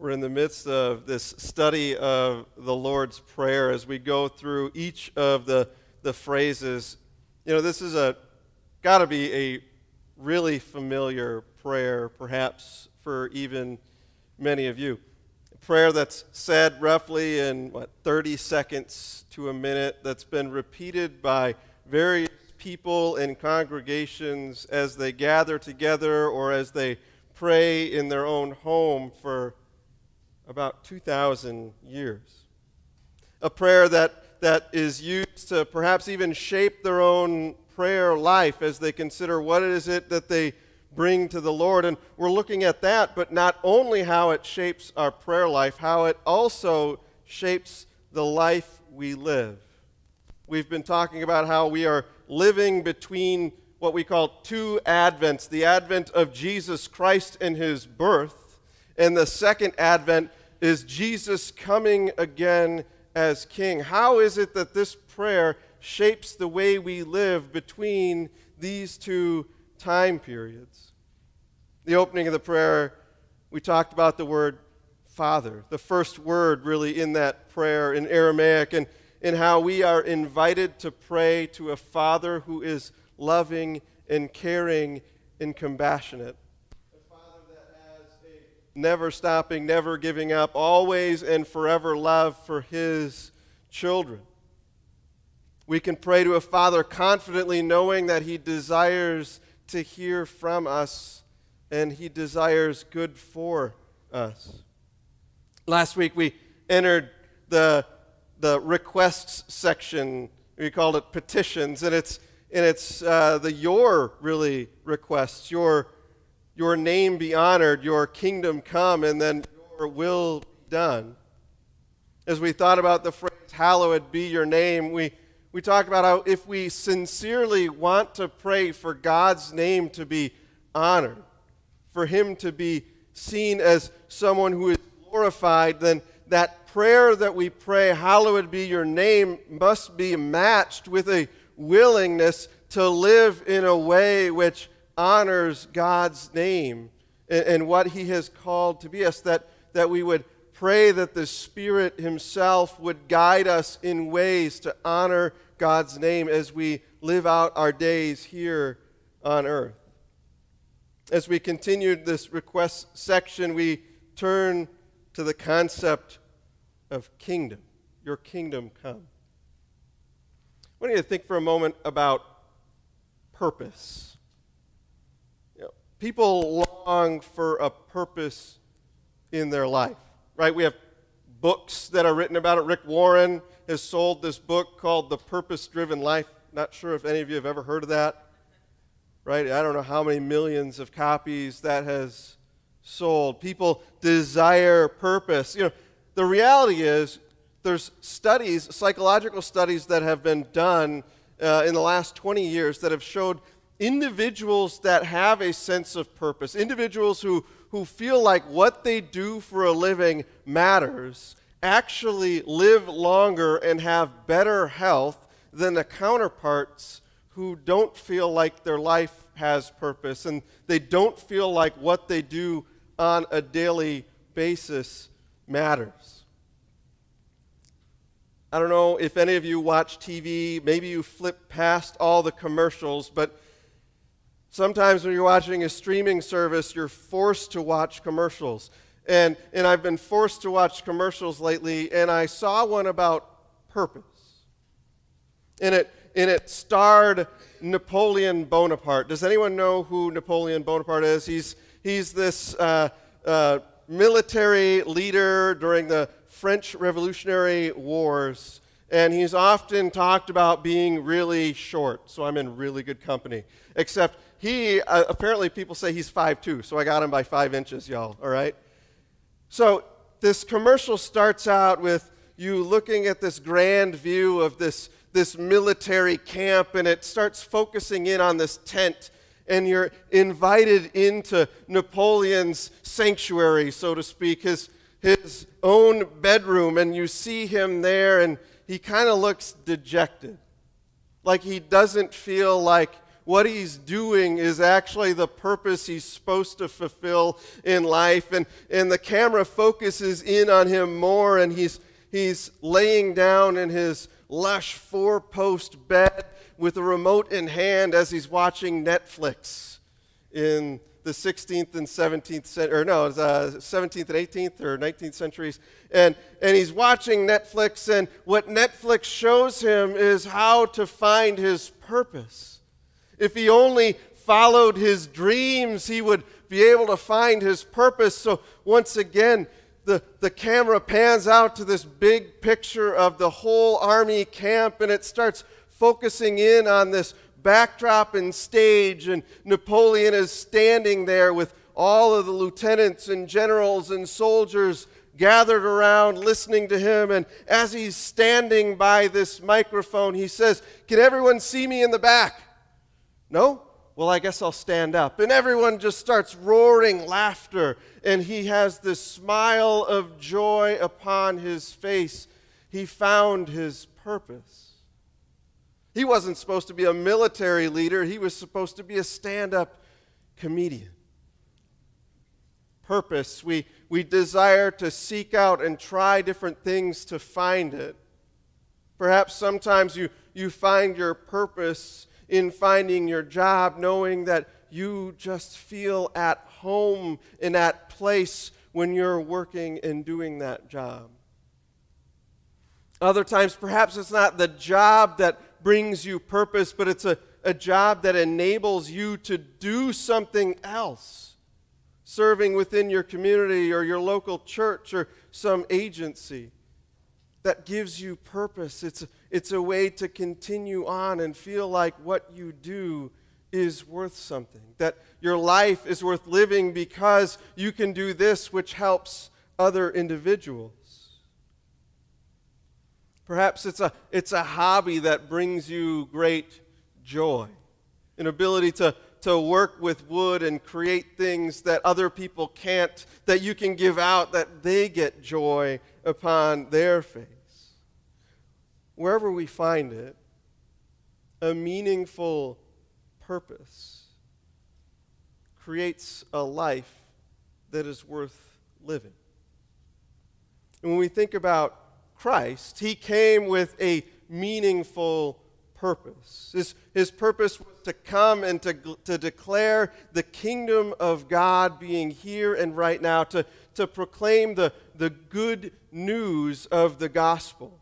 We're in the midst of this study of the Lord's Prayer as we go through each of the, the phrases. You know, this is a got to be a really familiar prayer, perhaps for even many of you. A prayer that's said roughly in what 30 seconds to a minute, that's been repeated by various people in congregations as they gather together or as they pray in their own home for about 2,000 years. A prayer that, that is used to perhaps even shape their own prayer life as they consider what is it that they bring to the Lord. And we're looking at that, but not only how it shapes our prayer life, how it also shapes the life we live. We've been talking about how we are living between what we call two advents the advent of Jesus Christ and his birth, and the second advent is Jesus coming again as king. How is it that this prayer shapes the way we live between these two time periods? The opening of the prayer, we talked about the word Father, the first word really in that prayer in Aramaic, and in how we are invited to pray to a Father who is loving and caring and compassionate never stopping, never giving up, always and forever love for his children. We can pray to a Father confidently knowing that he desires to hear from us and he desires good for us. Last week we entered the, the requests section. We called it petitions, and it's, and it's uh, the your really requests, your your name be honored, your kingdom come, and then your will be done. As we thought about the phrase, hallowed be your name, we, we talked about how if we sincerely want to pray for God's name to be honored, for Him to be seen as someone who is glorified, then that prayer that we pray, hallowed be your name, must be matched with a willingness to live in a way which honors God's name and, and what He has called to be us, that, that we would pray that the Spirit Himself would guide us in ways to honor God's name as we live out our days here on earth. As we continued this request section, we turn to the concept of kingdom. Your kingdom come. I want you to think for a moment about purpose. People long for a purpose in their life, right? We have books that are written about it. Rick Warren has sold this book called The Purpose Driven Life. Not sure if any of you have ever heard of that, right? I don't know how many millions of copies that has sold. People desire purpose. You know, the reality is there's studies, psychological studies that have been done uh, in the last 20 years that have showed individuals that have a sense of purpose, individuals who, who feel like what they do for a living matters, actually live longer and have better health than the counterparts who don't feel like their life has purpose and they don't feel like what they do on a daily basis matters. I don't know if any of you watch TV, maybe you flip past all the commercials, but Sometimes when you're watching a streaming service, you're forced to watch commercials. And, and I've been forced to watch commercials lately, and I saw one about purpose. And it, and it starred Napoleon Bonaparte. Does anyone know who Napoleon Bonaparte is? He's, he's this uh, uh, military leader during the French Revolutionary Wars, and he's often talked about being really short, so I'm in really good company. Except he, uh, apparently, people say he's 5'2, so I got him by five inches, y'all, all right? So this commercial starts out with you looking at this grand view of this, this military camp, and it starts focusing in on this tent, and you're invited into Napoleon's sanctuary, so to speak, his, his own bedroom, and you see him there, and he kind of looks dejected. Like he doesn't feel like what he's doing is actually the purpose he's supposed to fulfill in life. And, and the camera focuses in on him more, and he's, he's laying down in his lush four post bed with a remote in hand as he's watching Netflix in the 16th and 17th century, or no, uh, 17th and 18th or 19th centuries. And, and he's watching Netflix, and what Netflix shows him is how to find his purpose. If he only followed his dreams, he would be able to find his purpose. So once again, the, the camera pans out to this big picture of the whole army camp, and it starts focusing in on this backdrop and stage, and Napoleon is standing there with all of the lieutenants and generals and soldiers gathered around listening to him. And as he's standing by this microphone, he says, Can everyone see me in the back? No? Well, I guess I'll stand up. And everyone just starts roaring laughter, and he has this smile of joy upon his face. He found his purpose. He wasn't supposed to be a military leader, he was supposed to be a stand up comedian. Purpose. We, we desire to seek out and try different things to find it. Perhaps sometimes you, you find your purpose in finding your job, knowing that you just feel at home in that place when you're working and doing that job. Other times, perhaps it's not the job that brings you purpose, but it's a, a job that enables you to do something else, serving within your community or your local church or some agency that gives you purpose. It's, it's a way to continue on and feel like what you do is worth something, that your life is worth living because you can do this which helps other individuals. Perhaps it's a, it's a hobby that brings you great joy, an ability to, to work with wood and create things that other people can't, that you can give out, that they get joy upon their face. Wherever we find it, a meaningful purpose creates a life that is worth living. And when we think about Christ, he came with a meaningful purpose. His, his purpose was to come and to, to declare the kingdom of God being here and right now, to, to proclaim the, the good news of the gospel.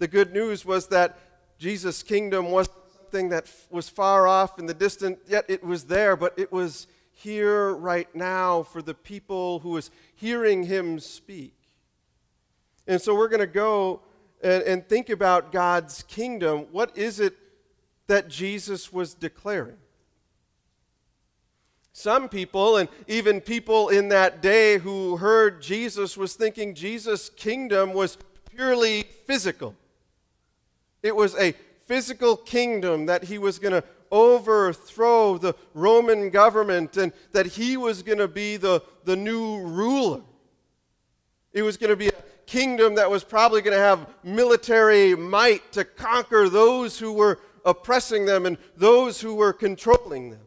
The good news was that Jesus' kingdom wasn't something that was far off in the distant, yet it was there, but it was here right now for the people who was hearing him speak. And so we're going to go and, and think about God's kingdom. What is it that Jesus was declaring? Some people, and even people in that day who heard Jesus, was thinking Jesus' kingdom was purely physical. It was a physical kingdom that he was going to overthrow the Roman government and that he was going to be the, the new ruler. It was going to be a kingdom that was probably going to have military might to conquer those who were oppressing them and those who were controlling them.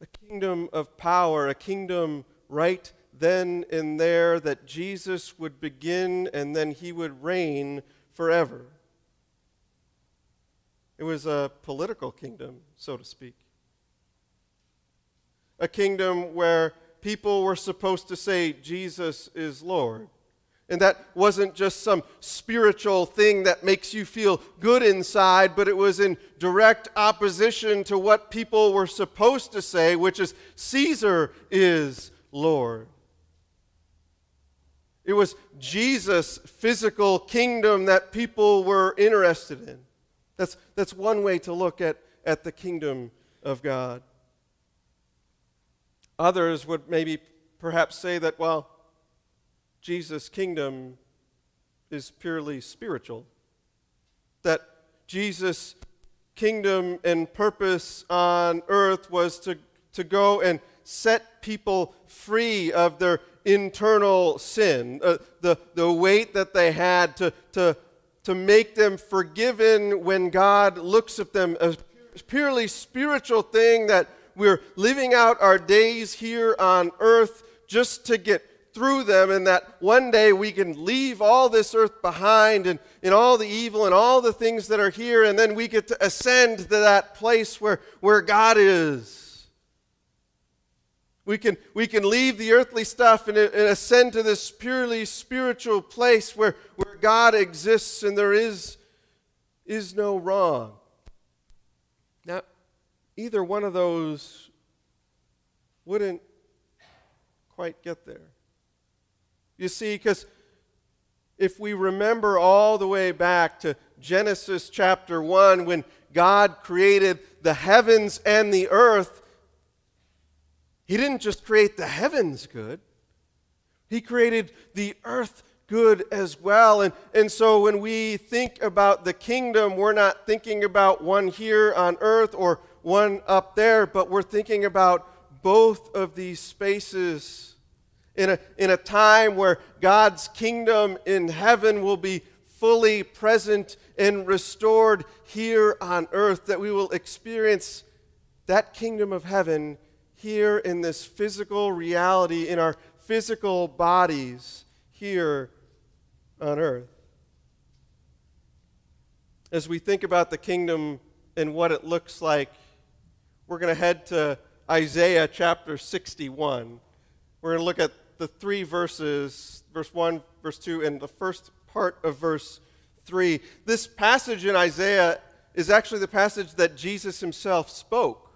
A kingdom of power, a kingdom right then and there that Jesus would begin and then he would reign forever. It was a political kingdom, so to speak. A kingdom where people were supposed to say, Jesus is Lord. And that wasn't just some spiritual thing that makes you feel good inside, but it was in direct opposition to what people were supposed to say, which is, Caesar is Lord. It was Jesus' physical kingdom that people were interested in. That's, that's one way to look at, at the kingdom of God. Others would maybe perhaps say that, well, Jesus' kingdom is purely spiritual. That Jesus' kingdom and purpose on earth was to, to go and set people free of their internal sin, uh, the, the weight that they had to, to to make them forgiven when God looks at them as purely spiritual thing that we're living out our days here on earth just to get through them, and that one day we can leave all this earth behind and, and all the evil and all the things that are here, and then we get to ascend to that place where, where God is. We can, we can leave the earthly stuff and, and ascend to this purely spiritual place where, where God exists and there is, is no wrong. Now, either one of those wouldn't quite get there. You see, because if we remember all the way back to Genesis chapter 1, when God created the heavens and the earth, He didn't just create the heavens good, He created the earth good as well. And, and so when we think about the kingdom, we're not thinking about one here on earth or one up there, but we're thinking about both of these spaces in a, in a time where God's kingdom in heaven will be fully present and restored here on earth, that we will experience that kingdom of heaven here in this physical reality, in our physical bodies here on earth. As we think about the kingdom and what it looks like, we're going to head to Isaiah chapter 61. We're going to look at the three verses, verse 1, verse 2, and the first part of verse 3. This passage in Isaiah is actually the passage that Jesus himself spoke.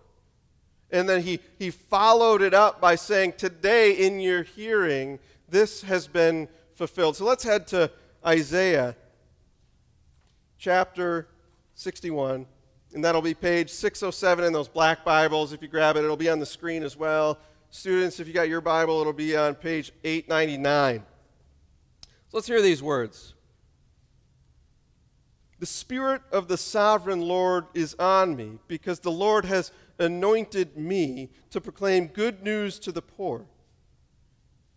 And then he, he followed it up by saying, Today in your hearing, this has been fulfilled. So let's head to Isaiah chapter 61. And that'll be page 607 in those black Bibles. If you grab it, it'll be on the screen as well. Students, if you got your Bible, it'll be on page 899. So let's hear these words. The Spirit of the sovereign Lord is on me, because the Lord has anointed me to proclaim good news to the poor.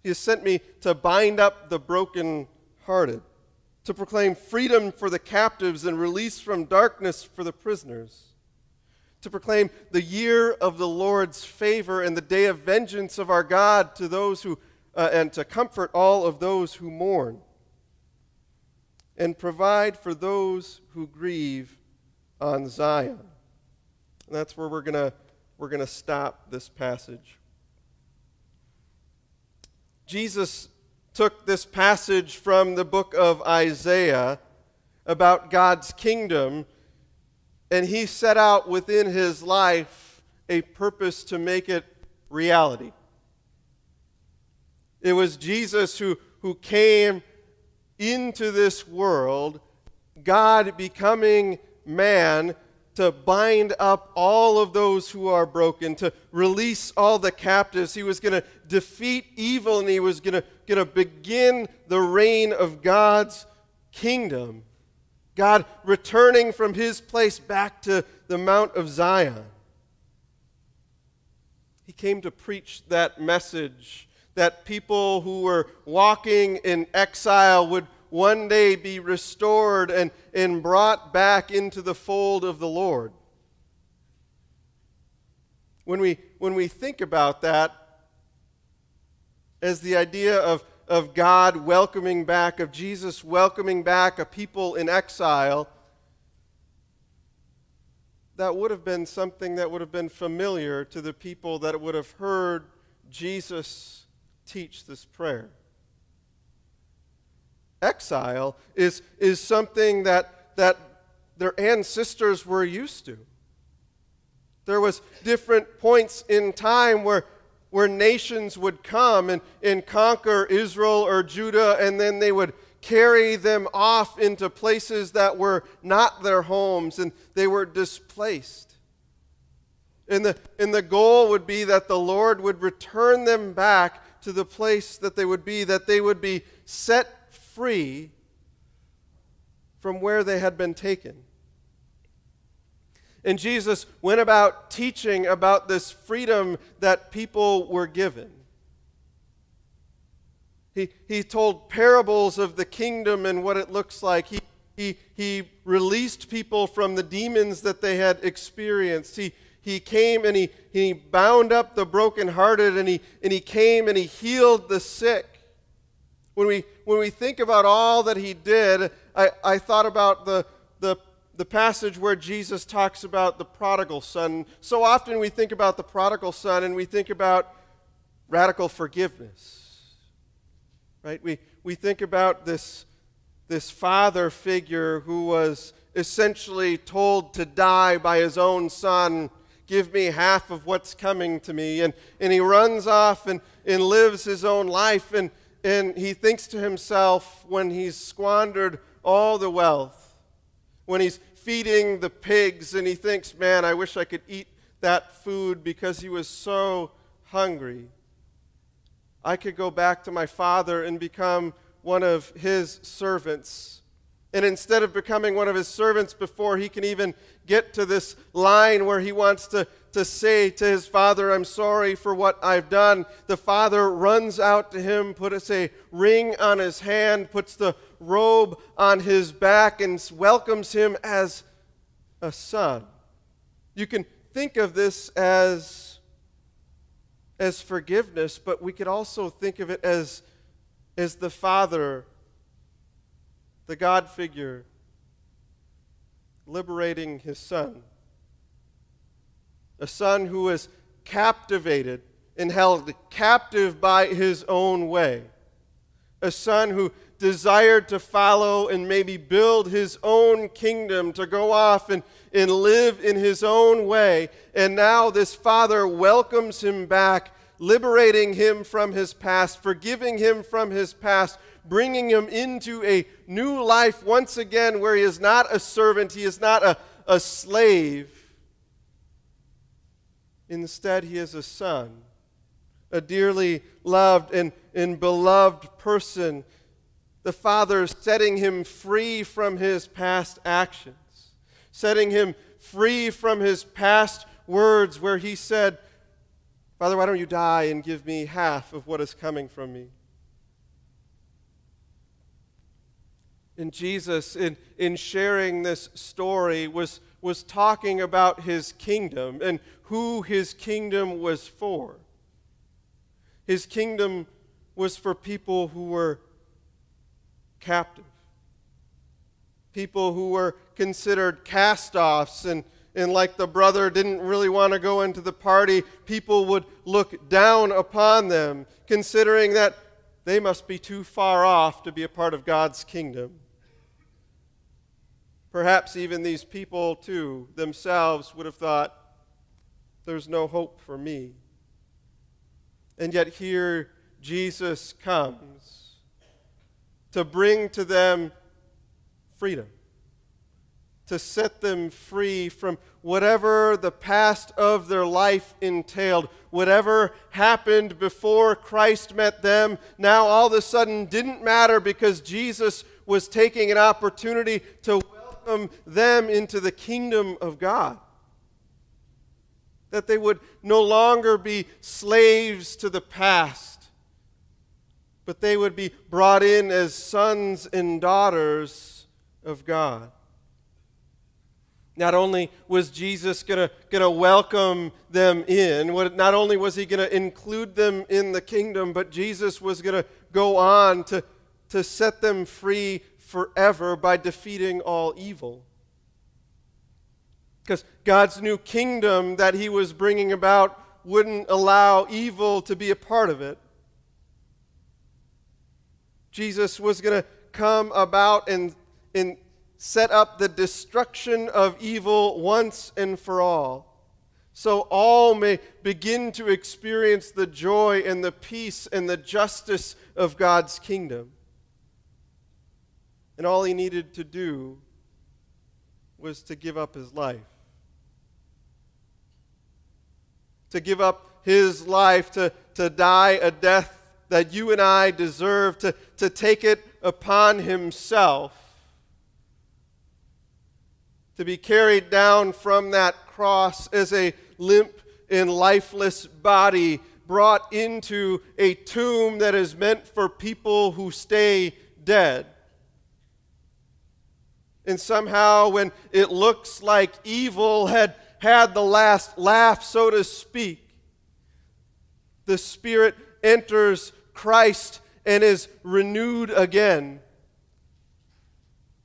He has sent me to bind up the brokenhearted, to proclaim freedom for the captives and release from darkness for the prisoners to proclaim the year of the Lord's favor and the day of vengeance of our God to those who, uh, and to comfort all of those who mourn, and provide for those who grieve on Zion. And that's where we're going we're going to stop this passage. Jesus took this passage from the book of Isaiah about God's kingdom and he set out within his life a purpose to make it reality. It was Jesus who, who came into this world, God becoming man to bind up all of those who are broken, to release all the captives. He was going to defeat evil and he was going to begin the reign of God's kingdom. God returning from his place back to the Mount of Zion. He came to preach that message that people who were walking in exile would one day be restored and, and brought back into the fold of the Lord. When we, when we think about that as the idea of of God welcoming back, of Jesus welcoming back a people in exile, that would have been something that would have been familiar to the people that would have heard Jesus teach this prayer. Exile is, is something that, that their ancestors were used to. There was different points in time where where nations would come and, and conquer Israel or Judah, and then they would carry them off into places that were not their homes, and they were displaced. And the, and the goal would be that the Lord would return them back to the place that they would be, that they would be set free from where they had been taken. And Jesus went about teaching about this freedom that people were given. He, he told parables of the kingdom and what it looks like. He, He, he released people from the demons that they had experienced. He, he came and he, he bound up the brokenhearted and he, and he came and he healed the sick. When we, when we think about all that he did, I, I thought about the, the, the passage where Jesus talks about the prodigal son. So often we think about the prodigal son and we think about radical forgiveness. Right? We, we think about this this father figure who was essentially told to die by his own son give me half of what's coming to me and, and he runs off and, and lives his own life and, and he thinks to himself when he's squandered all the wealth when he's feeding the pigs and he thinks man i wish i could eat that food because he was so hungry i could go back to my father and become one of his servants. And instead of becoming one of his servants before he can even get to this line where he wants to, to say to his father, I'm sorry for what I've done, the father runs out to him, puts a ring on his hand, puts the robe on his back, and welcomes him as a son. You can think of this as, as forgiveness, but we could also think of it as is the Father, the God figure, liberating his Son. A Son who was captivated and held captive by his own way. A Son who desired to follow and maybe build his own kingdom, to go off and, and live in his own way. And now this Father welcomes him back liberating him from his past, forgiving him from his past, bringing him into a new life once again where he is not a servant, he is not a, a slave. Instead, he is a son, a dearly loved and, and beloved person. The Father setting him free from his past actions, setting him free from his past words where he said, Father, why don't you die and give me half of what is coming from me? And Jesus, in, in sharing this story, was, was talking about his kingdom and who his kingdom was for. His kingdom was for people who were captive, people who were considered cast offs and and like the brother didn't really want to go into the party, people would look down upon them, considering that they must be too far off to be a part of God's kingdom. Perhaps even these people, too, themselves would have thought, there's no hope for me. And yet here Jesus comes to bring to them freedom to set them free from whatever the past of their life entailed. Whatever happened before Christ met them, now all of a sudden didn't matter because Jesus was taking an opportunity to welcome them into the kingdom of God. That they would no longer be slaves to the past, but they would be brought in as sons and daughters of God. Not only was Jesus going to welcome them in, not only was he going to include them in the kingdom, but Jesus was going to go on to, to set them free forever by defeating all evil. Because God's new kingdom that he was bringing about wouldn't allow evil to be a part of it. Jesus was going to come about and, and set up the destruction of evil once and for all, so all may begin to experience the joy and the peace and the justice of God's kingdom. And all he needed to do was to give up his life. To give up his life, to, to die a death that you and I deserve, to, to take it upon himself to be carried down from that cross as a limp and lifeless body brought into a tomb that is meant for people who stay dead. And somehow, when it looks like evil had had the last laugh, so to speak, the Spirit enters Christ and is renewed again.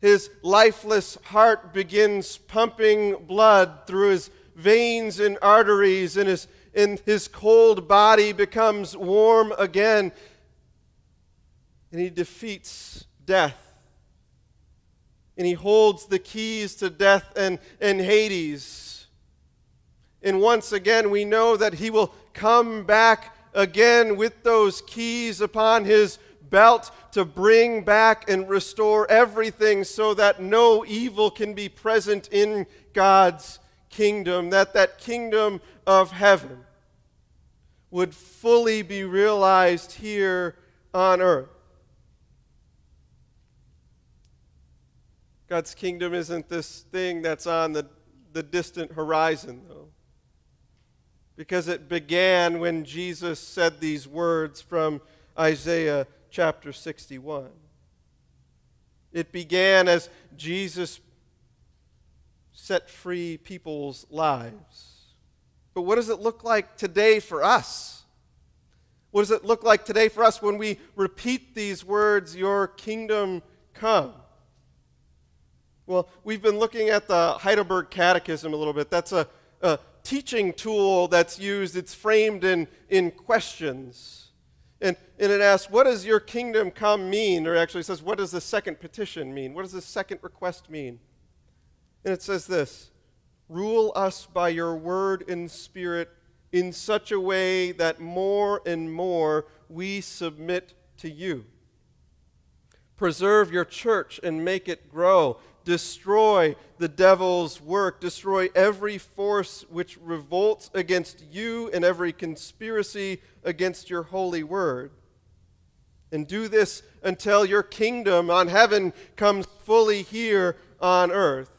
His lifeless heart begins pumping blood through his veins and arteries, and his, and his cold body becomes warm again. And he defeats death. And he holds the keys to death and, and Hades. And once again, we know that he will come back again with those keys upon his belt to bring back and restore everything so that no evil can be present in God's kingdom, that that kingdom of heaven would fully be realized here on earth. God's kingdom isn't this thing that's on the, the distant horizon, though because it began when Jesus said these words from Isaiah chapter 61. It began as Jesus set free people's lives. But what does it look like today for us? What does it look like today for us when we repeat these words, Your kingdom come? Well, we've been looking at the Heidelberg Catechism a little bit. That's a, a teaching tool that's used. It's framed in, in questions. And, and it asks, What does your kingdom come mean? Or actually says, What does the second petition mean? What does the second request mean? And it says this Rule us by your word and spirit in such a way that more and more we submit to you. Preserve your church and make it grow destroy the devil's work, destroy every force which revolts against you and every conspiracy against your holy word. And do this until your kingdom on heaven comes fully here on earth,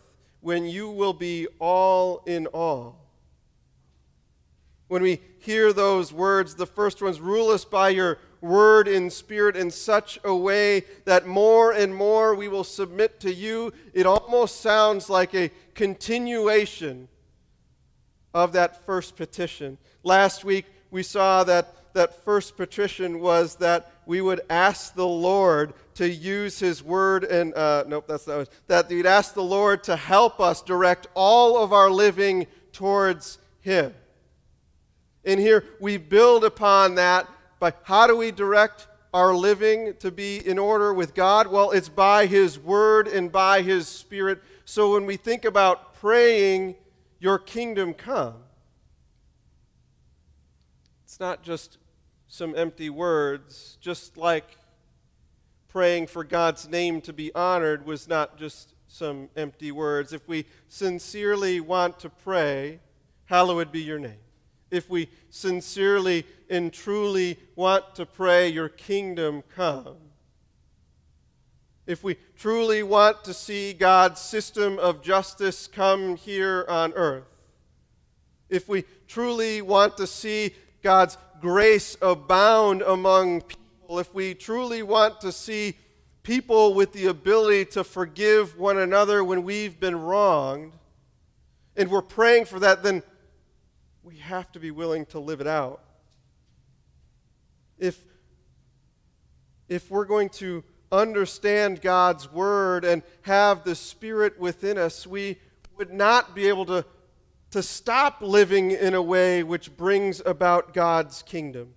when you will be all in all. When we hear those words, the first ones rule us by your word in spirit in such a way that more and more we will submit to you. It almost sounds like a continuation of that first petition. Last week we saw that that first petition was that we would ask the Lord to use His word and uh, nope, that's not that we'd ask the Lord to help us direct all of our living towards Him. And here we build upon that by how do we direct our living to be in order with God? Well, it's by His Word and by His Spirit. So when we think about praying, Your kingdom come, it's not just some empty words, just like praying for God's name to be honored was not just some empty words. If we sincerely want to pray, hallowed be your name if we sincerely and truly want to pray, Your kingdom come. If we truly want to see God's system of justice come here on earth. If we truly want to see God's grace abound among people. If we truly want to see people with the ability to forgive one another when we've been wronged, and we're praying for that, then we have to be willing to live it out. If, if we're going to understand God's word and have the Spirit within us, we would not be able to, to stop living in a way which brings about God's kingdom.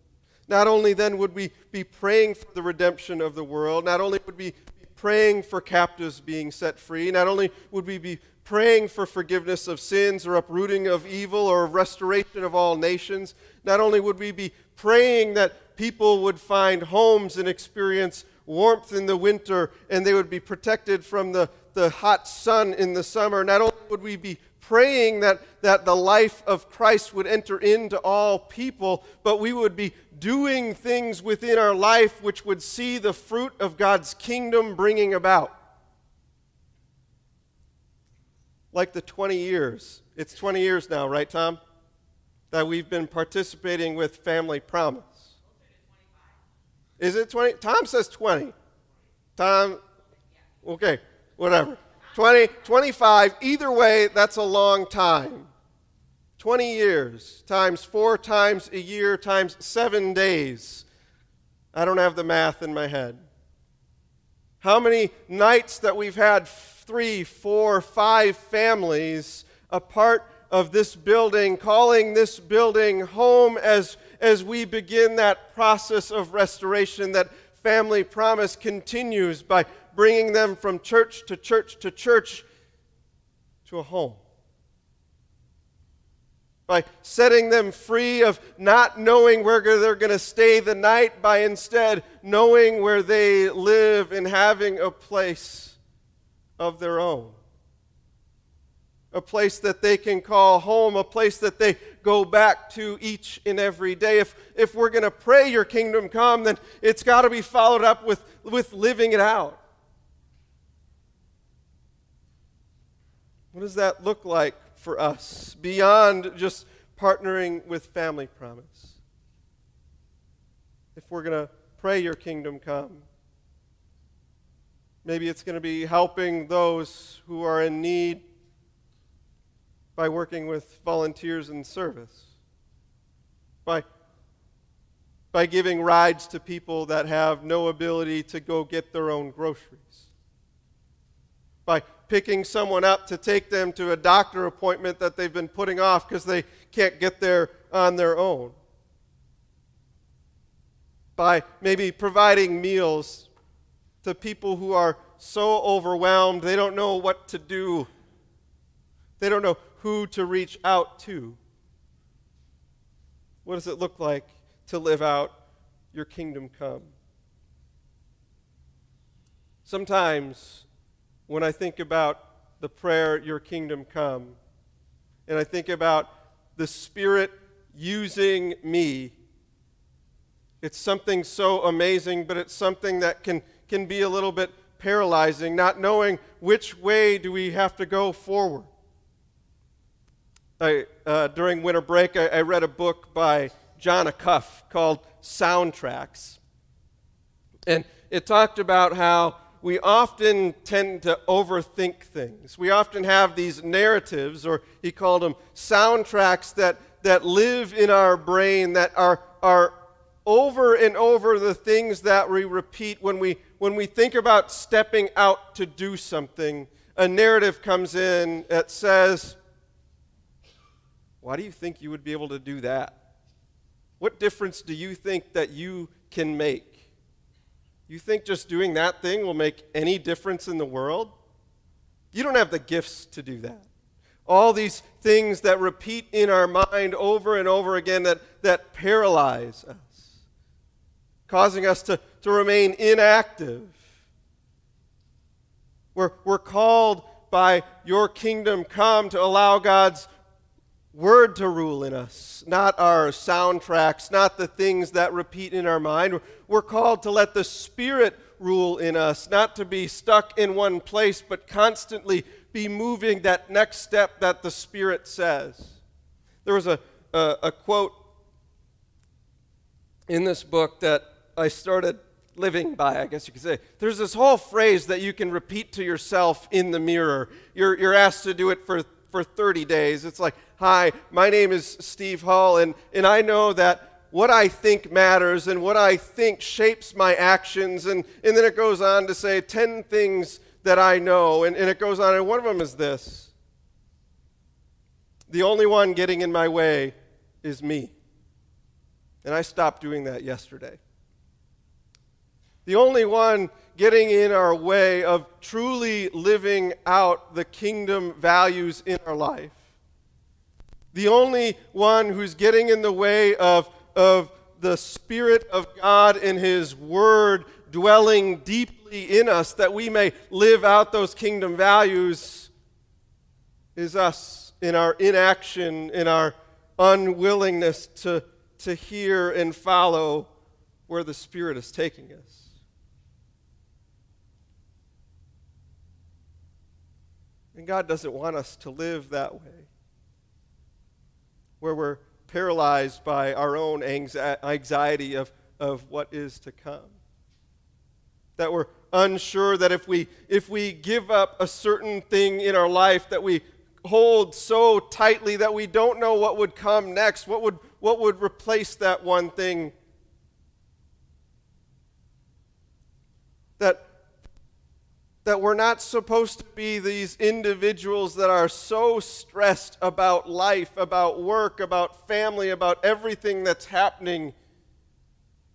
Not only then would we be praying for the redemption of the world, not only would we be praying for captives being set free, not only would we be praying for forgiveness of sins or uprooting of evil or restoration of all nations. Not only would we be praying that people would find homes and experience warmth in the winter and they would be protected from the, the hot sun in the summer, not only would we be praying that, that the life of Christ would enter into all people, but we would be doing things within our life which would see the fruit of God's kingdom bringing about. Like the 20 years. It's 20 years now, right, Tom? That we've been participating with Family Promise. Is it 20? Tom says 20. Tom, okay, whatever. 20, 25, either way, that's a long time. 20 years times four times a year times seven days. I don't have the math in my head. How many nights that we've had three, four, five families a part of this building, calling this building home as, as we begin that process of restoration, that family promise continues by bringing them from church to church to church to a home. By setting them free of not knowing where they're going to stay the night, by instead knowing where they live and having a place of their own. A place that they can call home, a place that they go back to each and every day. If, if we're going to pray your kingdom come, then it's got to be followed up with, with living it out. What does that look like for us beyond just partnering with Family Promise. If we're going to pray your kingdom come, maybe it's going to be helping those who are in need by working with volunteers in service, by, by giving rides to people that have no ability to go get their own groceries, by picking someone up to take them to a doctor appointment that they've been putting off because they can't get there on their own. By maybe providing meals to people who are so overwhelmed they don't know what to do, they don't know who to reach out to. What does it look like to live out your kingdom come? Sometimes when I think about the prayer, Your kingdom come, and I think about the Spirit using me, it's something so amazing, but it's something that can, can be a little bit paralyzing, not knowing which way do we have to go forward. I, uh, during winter break, I, I read a book by Jon Acuff called Soundtracks. And it talked about how we often tend to overthink things. We often have these narratives, or he called them soundtracks, that, that live in our brain that are, are over and over the things that we repeat when we, when we think about stepping out to do something. A narrative comes in that says, Why do you think you would be able to do that? What difference do you think that you can make? You think just doing that thing will make any difference in the world? You don't have the gifts to do that. All these things that repeat in our mind over and over again that, that paralyze us, causing us to, to remain inactive. We're, we're called by your kingdom come to allow God's word to rule in us, not our soundtracks, not the things that repeat in our mind. We're called to let the Spirit rule in us, not to be stuck in one place, but constantly be moving that next step that the Spirit says. There was a, a, a quote in this book that I started living by, I guess you could say. There's this whole phrase that you can repeat to yourself in the mirror. You're, you're asked to do it for, for 30 days. It's like, Hi, my name is Steve Hall, and, and I know that what I think matters and what I think shapes my actions. And, and then it goes on to say 10 things that I know. And, and it goes on, and one of them is this The only one getting in my way is me. And I stopped doing that yesterday. The only one getting in our way of truly living out the kingdom values in our life the only one who's getting in the way of, of the Spirit of God and His Word dwelling deeply in us that we may live out those kingdom values is us in our inaction, in our unwillingness to, to hear and follow where the Spirit is taking us. And God doesn't want us to live that way where we're paralyzed by our own anxiety of, of what is to come. That we're unsure that if we if we give up a certain thing in our life that we hold so tightly that we don't know what would come next, what would what would replace that one thing that that we're not supposed to be these individuals that are so stressed about life, about work, about family, about everything that's happening,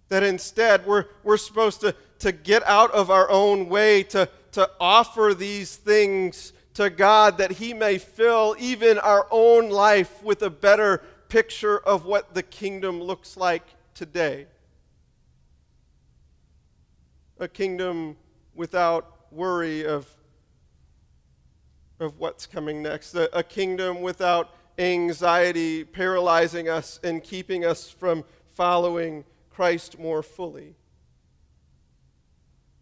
that instead we're, we're supposed to, to get out of our own way, to, to offer these things to God that He may fill even our own life with a better picture of what the kingdom looks like today. A kingdom without worry of, of what's coming next, a, a kingdom without anxiety paralyzing us and keeping us from following Christ more fully.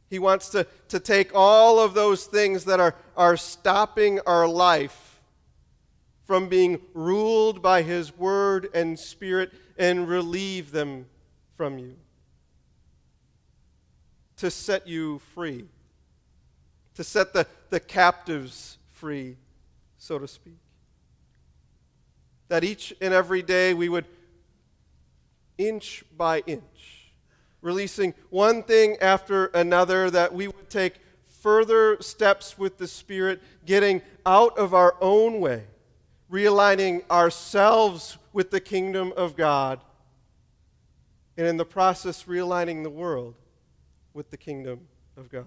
He wants to, to take all of those things that are, are stopping our life from being ruled by His Word and Spirit and relieve them from you. To set you free to set the, the captives free, so to speak. That each and every day we would, inch by inch, releasing one thing after another, that we would take further steps with the Spirit, getting out of our own way, realigning ourselves with the kingdom of God, and in the process, realigning the world with the kingdom of God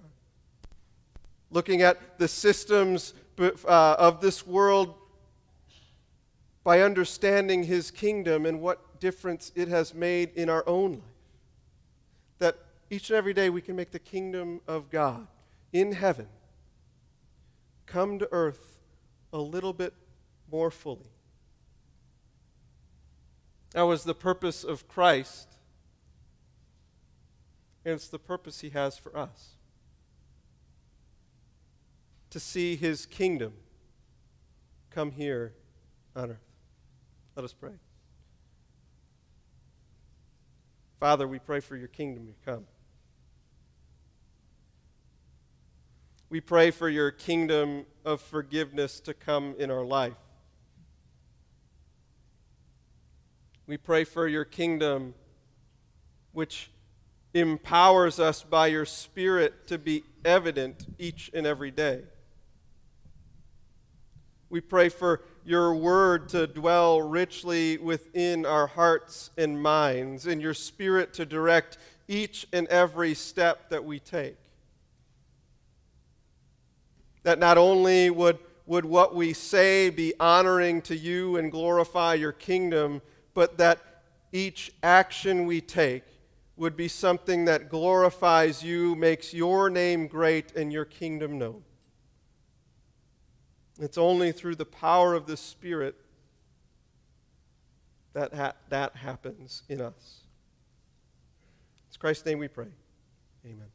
looking at the systems uh, of this world by understanding his kingdom and what difference it has made in our own life. That each and every day we can make the kingdom of God in heaven come to earth a little bit more fully. That was the purpose of Christ, and it's the purpose he has for us to see his kingdom come here on earth. Let us pray. Father, we pray for your kingdom to come. We pray for your kingdom of forgiveness to come in our life. We pray for your kingdom, which empowers us by your Spirit to be evident each and every day. We pray for your word to dwell richly within our hearts and minds, and your spirit to direct each and every step that we take. That not only would, would what we say be honoring to you and glorify your kingdom, but that each action we take would be something that glorifies you, makes your name great, and your kingdom known. It's only through the power of the Spirit that ha- that happens in us. It's Christ's name we pray. Amen.